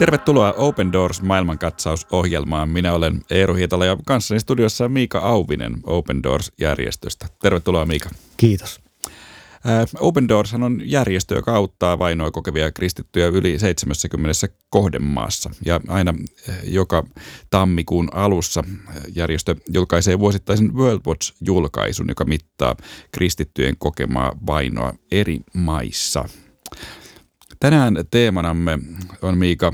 Tervetuloa Open Doors maailmankatsausohjelmaan. Minä olen Eero Hietala ja kanssani studiossa Miika Auvinen Open Doors-järjestöstä. Tervetuloa Miika. Kiitos. Open Doors on järjestö, joka auttaa vainoa kokevia kristittyjä yli 70 kohdemaassa. Ja aina joka tammikuun alussa järjestö julkaisee vuosittaisen World Watch-julkaisun, joka mittaa kristittyjen kokemaa vainoa eri maissa. Tänään teemanamme on Miika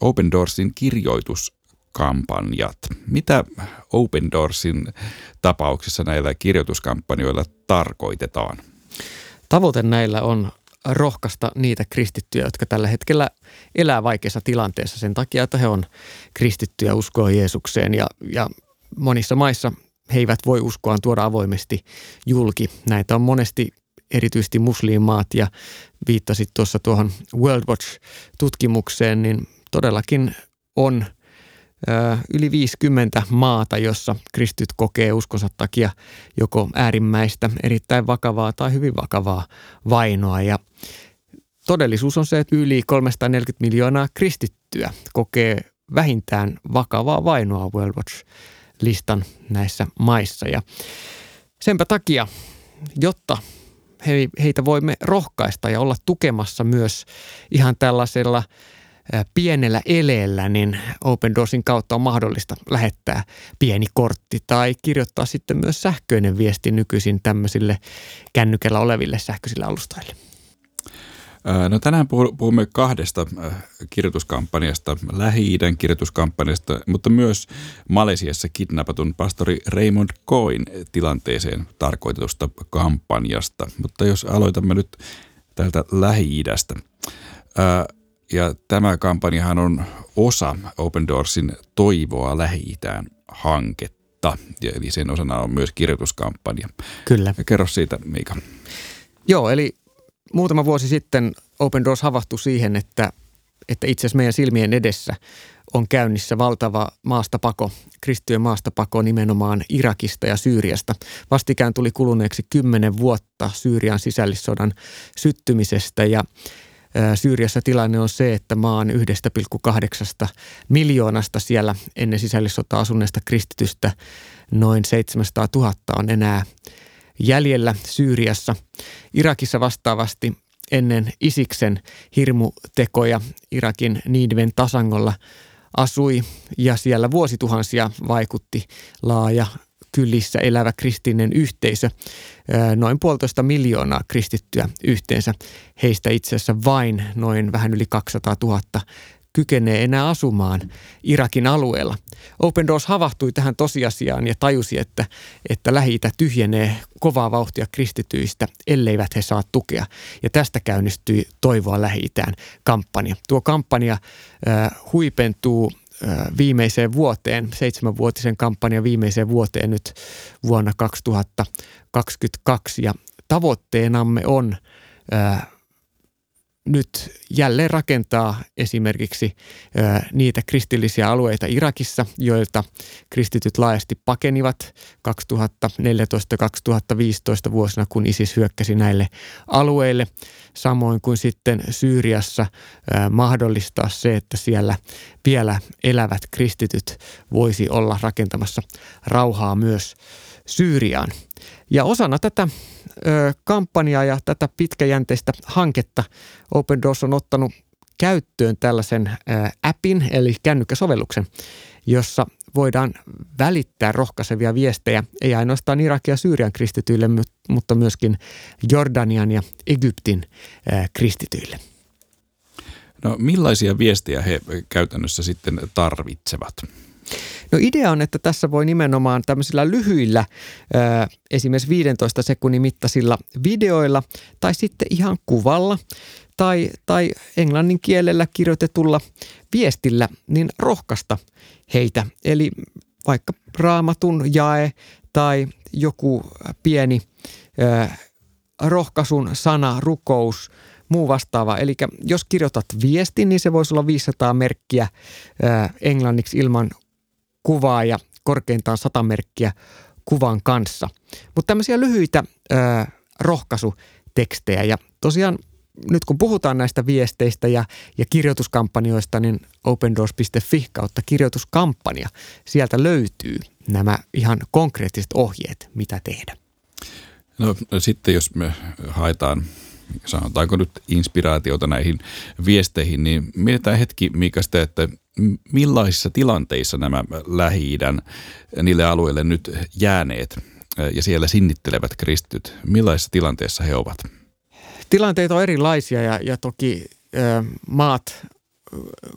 Open Doorsin kirjoituskampanjat. Mitä Open Doorsin tapauksessa näillä kirjoituskampanjoilla tarkoitetaan? Tavoite näillä on rohkaista niitä kristittyjä, jotka tällä hetkellä elää vaikeassa tilanteessa sen takia, että he on kristittyjä uskoa Jeesukseen ja, ja monissa maissa he eivät voi uskoaan tuoda avoimesti julki. Näitä on monesti erityisesti musliimaat ja viittasit tuossa tuohon World Watch-tutkimukseen, niin todellakin on yli 50 maata, jossa kristyt kokee uskonsa takia joko äärimmäistä, erittäin vakavaa tai hyvin vakavaa vainoa. Ja todellisuus on se, että yli 340 miljoonaa kristittyä kokee vähintään vakavaa vainoa World Watch-listan näissä maissa. Ja senpä takia, jotta he, heitä voimme rohkaista ja olla tukemassa myös ihan tällaisella pienellä eleellä, niin Open Doorsin kautta on mahdollista lähettää pieni kortti tai kirjoittaa sitten myös sähköinen viesti nykyisin tämmöisille kännykällä oleville sähköisille alustoille. No tänään puhumme kahdesta kirjoituskampanjasta, Lähi-idän kirjoituskampanjasta, mutta myös Malesiassa kidnappatun pastori Raymond Coin tilanteeseen tarkoitetusta kampanjasta. Mutta jos aloitamme nyt täältä Lähi-idästä. Ja tämä kampanjahan on osa Open Doorsin Toivoa lähi hanketta. Eli sen osana on myös kirjoituskampanja. Kyllä. Kerro siitä, Miika. Joo, eli muutama vuosi sitten Open Doors havahtui siihen, että, että itse asiassa meidän silmien edessä on käynnissä valtava maastapako, kristittyjen maastapako nimenomaan Irakista ja Syyriasta. Vastikään tuli kuluneeksi kymmenen vuotta Syyrian sisällissodan syttymisestä ja Syyriassa tilanne on se, että maan 1,8 miljoonasta siellä ennen sisällissota asuneesta kristitystä noin 700 000 on enää jäljellä Syyriassa. Irakissa vastaavasti ennen Isiksen hirmutekoja Irakin Niidven tasangolla asui ja siellä vuosituhansia vaikutti laaja kylissä elävä kristillinen yhteisö, noin puolitoista miljoonaa kristittyä yhteensä. Heistä itse asiassa vain noin vähän yli 200 000 kykenee enää asumaan Irakin alueella. Open Doors havahtui tähän tosiasiaan ja tajusi, että, että lähi tyhjenee kovaa vauhtia kristityistä, elleivät he saa tukea. Ja tästä käynnistyi Toivoa lähi kampanja. Tuo kampanja äh, huipentuu viimeiseen vuoteen, seitsemänvuotisen kampanjan viimeiseen vuoteen nyt vuonna 2022. Ja tavoitteenamme on nyt jälleen rakentaa esimerkiksi niitä kristillisiä alueita Irakissa, joilta kristityt laajasti pakenivat 2014-2015 vuosina, kun ISIS hyökkäsi näille alueille. Samoin kuin sitten Syyriassa mahdollistaa se, että siellä vielä elävät kristityt voisi olla rakentamassa rauhaa myös Syyriaan. Ja osana tätä ö, kampanjaa ja tätä pitkäjänteistä hanketta Open Doors on ottanut käyttöön tällaisen ö, appin eli kännykkäsovelluksen, jossa voidaan välittää rohkaisevia viestejä, ei ainoastaan Irakia ja Syyrian kristityille, mutta myöskin Jordanian ja Egyptin ö, kristityille. No millaisia viestejä he käytännössä sitten tarvitsevat? No idea on, että tässä voi nimenomaan tämmöisillä lyhyillä, esimerkiksi 15 sekunnin mittaisilla videoilla tai sitten ihan kuvalla tai, tai englannin kielellä kirjoitetulla viestillä, niin rohkaista heitä. Eli vaikka raamatun jae tai joku pieni rohkaisun sana, rukous, muu vastaava. Eli jos kirjoitat viestin, niin se voisi olla 500 merkkiä englanniksi ilman kuvaa ja korkeintaan sata merkkiä kuvan kanssa. Mutta tämmöisiä lyhyitä ö, rohkaisutekstejä ja tosiaan nyt kun puhutaan näistä viesteistä ja, ja kirjoituskampanjoista, niin opendoors.fi kautta kirjoituskampanja, sieltä löytyy nämä ihan konkreettiset ohjeet, mitä tehdä. No sitten jos me haetaan sanotaanko nyt inspiraatiota näihin viesteihin, niin mietitään hetki Mika sitä, että millaisissa tilanteissa nämä lähi niille alueille nyt jääneet ja siellä sinnittelevät kristityt, millaisissa tilanteissa he ovat? Tilanteet on erilaisia ja, ja toki ö, maat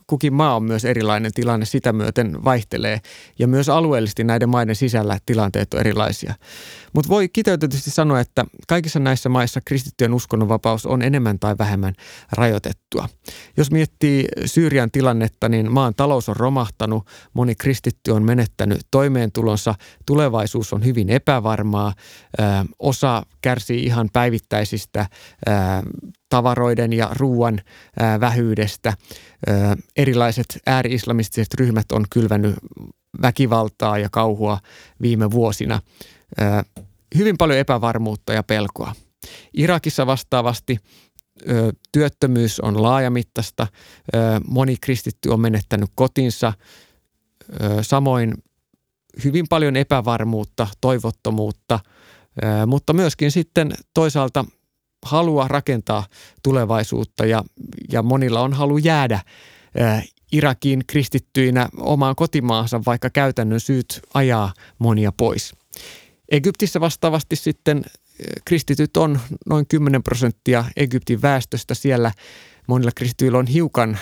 kukin maa on myös erilainen tilanne, sitä myöten vaihtelee. Ja myös alueellisesti näiden maiden sisällä tilanteet on erilaisia. Mutta voi kiteytetysti sanoa, että kaikissa näissä maissa kristittyjen uskonnonvapaus on enemmän tai vähemmän rajoitettua. Jos miettii Syyrian tilannetta, niin maan talous on romahtanut, moni kristitty on menettänyt toimeentulonsa, tulevaisuus on hyvin epävarmaa, osa kärsii ihan päivittäisistä tavaroiden ja ruoan vähyydestä. Erilaiset ääri-islamistiset ryhmät on kylvänyt väkivaltaa ja kauhua viime vuosina. Hyvin paljon epävarmuutta ja pelkoa. Irakissa vastaavasti työttömyys on laajamittaista. Moni kristitty on menettänyt kotinsa. Samoin hyvin paljon epävarmuutta, toivottomuutta, mutta myöskin sitten toisaalta halua rakentaa tulevaisuutta ja, ja monilla on halu jäädä Irakiin kristittyinä omaan kotimaansa, vaikka käytännön syyt ajaa monia pois. Egyptissä vastaavasti sitten kristityt on noin 10 prosenttia Egyptin väestöstä. Siellä monilla kristityillä on hiukan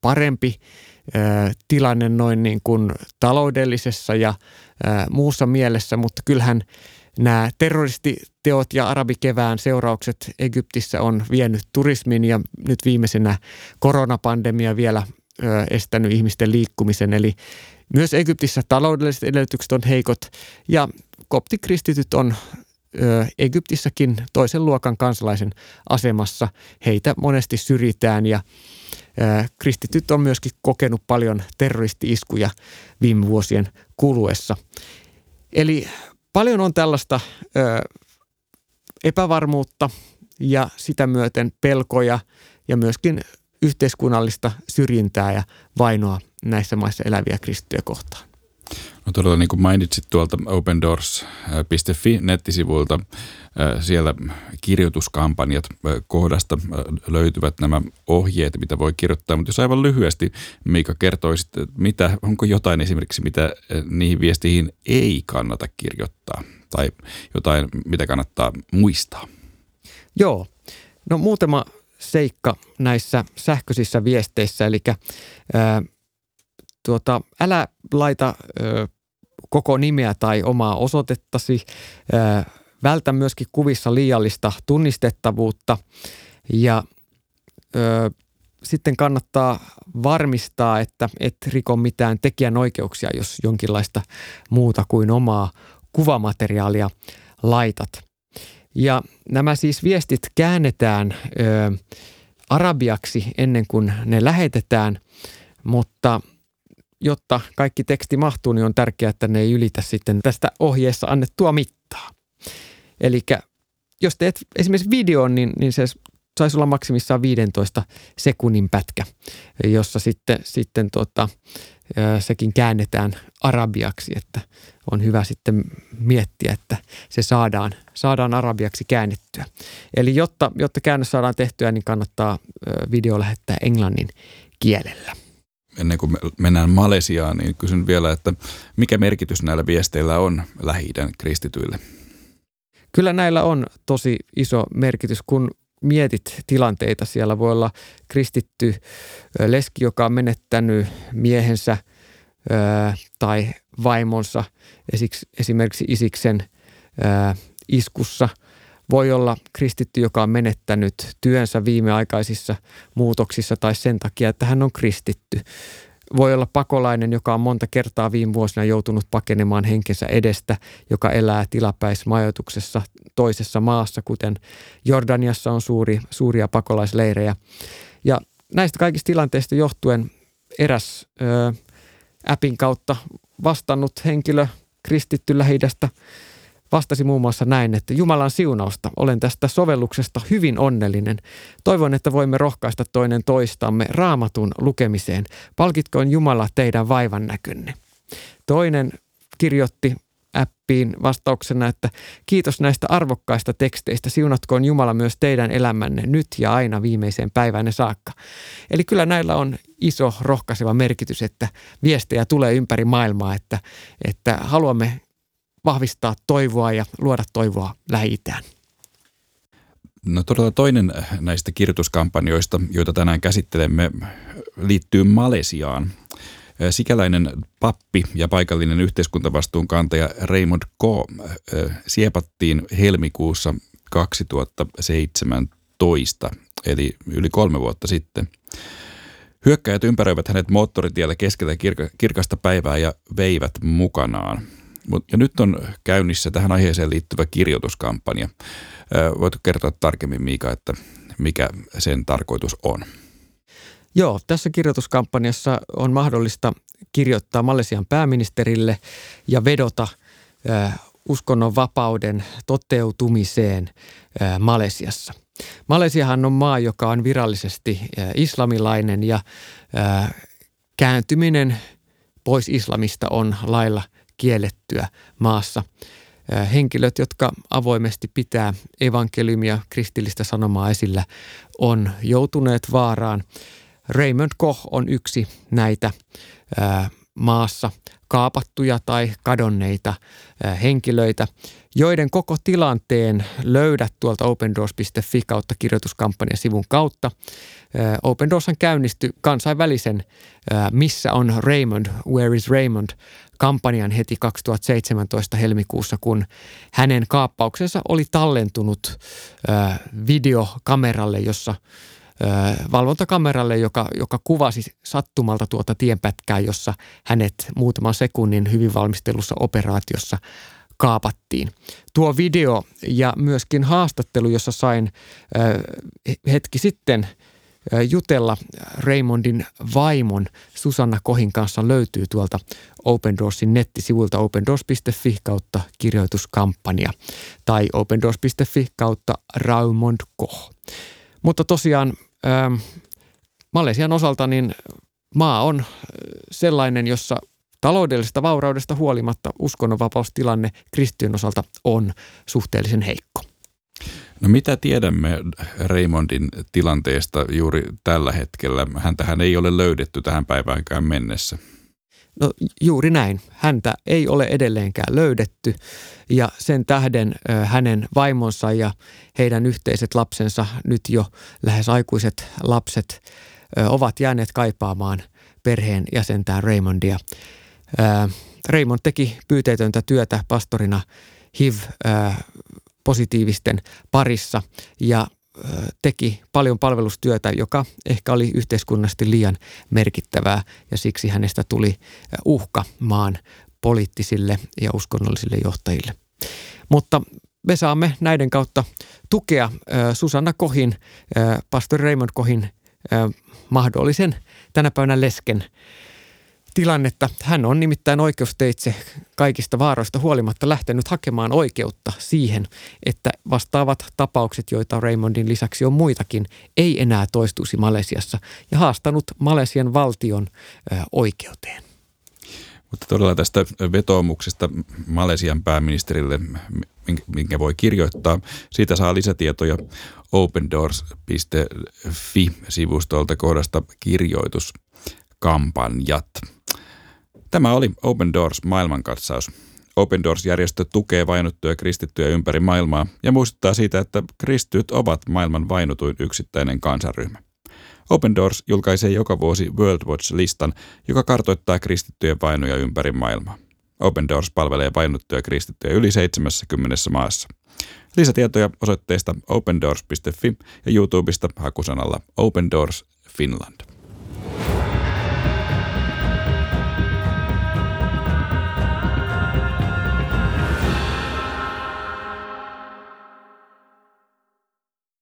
parempi tilanne noin niin kuin taloudellisessa ja muussa mielessä, mutta kyllähän nämä terroristiteot ja arabikevään seuraukset Egyptissä on vienyt turismin ja nyt viimeisenä koronapandemia vielä estänyt ihmisten liikkumisen. Eli myös Egyptissä taloudelliset edellytykset on heikot ja koptikristityt on Egyptissäkin toisen luokan kansalaisen asemassa. Heitä monesti syrjitään ja kristityt on myöskin kokenut paljon terroristi-iskuja viime vuosien kuluessa. Eli paljon on tällaista ö, epävarmuutta ja sitä myöten pelkoja ja myöskin yhteiskunnallista syrjintää ja vainoa näissä maissa eläviä kristittyjä kohtaan. No todella niin kuin mainitsit tuolta opendoors.fi nettisivuilta, siellä kirjoituskampanjat kohdasta löytyvät nämä ohjeet, mitä voi kirjoittaa. Mutta jos aivan lyhyesti, Miika, kertoisit, mitä, onko jotain esimerkiksi, mitä niihin viesteihin ei kannata kirjoittaa tai jotain, mitä kannattaa muistaa? Joo, no muutama seikka näissä sähköisissä viesteissä, eli ää, tuota, älä laita ää, koko nimeä tai omaa osoitettasi, ää, vältä myöskin kuvissa liiallista tunnistettavuutta ja ää, sitten kannattaa varmistaa, että et riko mitään tekijänoikeuksia, jos jonkinlaista muuta kuin omaa kuvamateriaalia laitat. Ja nämä siis viestit käännetään ö, arabiaksi ennen kuin ne lähetetään, mutta jotta kaikki teksti mahtuu, niin on tärkeää, että ne ei ylitä sitten tästä ohjeessa annettua mittaa. Eli jos teet esimerkiksi videon, niin, niin se saisi olla maksimissaan 15 sekunnin pätkä, jossa sitten, sitten tota, sekin käännetään arabiaksi, että on hyvä sitten miettiä, että se saadaan, saadaan arabiaksi käännettyä. Eli jotta, jotta käännös saadaan tehtyä, niin kannattaa video lähettää englannin kielellä. Ennen kuin mennään Malesiaan, niin kysyn vielä, että mikä merkitys näillä viesteillä on lähi kristityille? Kyllä näillä on tosi iso merkitys, kun mietit tilanteita. Siellä voi olla kristitty leski, joka on menettänyt miehensä tai vaimonsa esimerkiksi Isiksen iskussa. Voi olla kristitty, joka on menettänyt työnsä viimeaikaisissa muutoksissa tai sen takia, että hän on kristitty. Voi olla pakolainen, joka on monta kertaa viime vuosina joutunut pakenemaan henkensä edestä, joka elää tilapäismajoituksessa toisessa maassa, kuten Jordaniassa on suuri, suuria pakolaisleirejä. Ja näistä kaikista tilanteista johtuen eräs ö, appin kautta vastannut henkilö kristitty lähidästä vastasi muun muassa näin, että Jumalan siunausta, olen tästä sovelluksesta hyvin onnellinen. Toivon, että voimme rohkaista toinen toistamme raamatun lukemiseen. Palkitkoon Jumala teidän vaivan näkynne. Toinen kirjoitti appiin vastauksena, että kiitos näistä arvokkaista teksteistä. Siunatkoon Jumala myös teidän elämänne nyt ja aina viimeiseen päivänne saakka. Eli kyllä näillä on iso rohkaiseva merkitys, että viestejä tulee ympäri maailmaa, että, että haluamme vahvistaa toivoa ja luoda toivoa lähi. No todella toinen näistä kirjoituskampanjoista, joita tänään käsittelemme, liittyy Malesiaan. Sikäläinen pappi ja paikallinen yhteiskuntavastuunkantaja Raymond K. siepattiin helmikuussa 2017, eli yli kolme vuotta sitten. Hyökkäjät ympäröivät hänet moottoritiellä keskellä kirkasta päivää ja veivät mukanaan. Ja nyt on käynnissä tähän aiheeseen liittyvä kirjoituskampanja. Voitko kertoa tarkemmin, Miika, että mikä sen tarkoitus on? Joo, tässä kirjoituskampanjassa on mahdollista kirjoittaa Malesian pääministerille ja vedota uskonnon vapauden toteutumiseen Malesiassa. Malesiahan on maa, joka on virallisesti islamilainen ja kääntyminen pois islamista on lailla kiellettyä maassa. Henkilöt, jotka avoimesti pitää evankeliumia, kristillistä sanomaa esillä, on joutuneet vaaraan. Raymond Koch on yksi näitä maassa kaapattuja tai kadonneita henkilöitä, joiden koko tilanteen löydät tuolta opendoors.fi kautta kirjoituskampanja sivun kautta. Open Doorshan käynnistyi kansainvälisen Missä on Raymond, Where is Raymond kampanjan heti 2017 helmikuussa, kun hänen kaappauksensa oli tallentunut videokameralle, jossa valvontakameralle, joka, joka kuvasi sattumalta tuota tienpätkää, jossa hänet muutaman sekunnin hyvin valmistelussa operaatiossa kaapattiin. Tuo video ja myöskin haastattelu, jossa sain hetki sitten jutella Raymondin vaimon Susanna Kohin kanssa löytyy tuolta Open Doorsin nettisivuilta opendoors.fi kautta kirjoituskampanja tai opendoors.fi kautta Raymond Koh. Mutta tosiaan ähm, Malesian osalta niin maa on sellainen, jossa taloudellisesta vauraudesta huolimatta uskonnonvapaustilanne kristityn osalta on suhteellisen heikko. No mitä tiedämme Raymondin tilanteesta juuri tällä hetkellä? Häntähän ei ole löydetty tähän päiväänkään mennessä. No juuri näin. Häntä ei ole edelleenkään löydetty ja sen tähden hänen vaimonsa ja heidän yhteiset lapsensa, nyt jo lähes aikuiset lapset, ovat jääneet kaipaamaan perheen jäsentään Raymondia. Raymond teki pyyteetöntä työtä pastorina HIV-positiivisten parissa ja teki paljon palvelustyötä, joka ehkä oli yhteiskunnallisesti liian merkittävää ja siksi hänestä tuli uhka maan poliittisille ja uskonnollisille johtajille. Mutta me saamme näiden kautta tukea Susanna Kohin, pastori Raymond Kohin mahdollisen tänä päivänä lesken tilannetta. Hän on nimittäin oikeusteitse kaikista vaaroista huolimatta lähtenyt hakemaan oikeutta siihen, että vastaavat tapaukset, joita Raymondin lisäksi on muitakin, ei enää toistuisi Malesiassa ja haastanut Malesian valtion ö, oikeuteen. Mutta todella tästä vetoomuksesta Malesian pääministerille, minkä voi kirjoittaa, siitä saa lisätietoja opendoors.fi-sivustolta kohdasta kirjoituskampanjat. Tämä oli Open Doors maailmankatsaus. Open Doors-järjestö tukee vainottuja kristittyjä ympäri maailmaa ja muistuttaa siitä, että kristityt ovat maailman vainutuin yksittäinen kansanryhmä. Open Doors julkaisee joka vuosi World Watch-listan, joka kartoittaa kristittyjen vainoja ympäri maailmaa. Open Doors palvelee vainottuja kristittyjä yli 70 maassa. Lisätietoja osoitteesta opendoors.fi ja YouTubesta hakusanalla Open Doors Finland.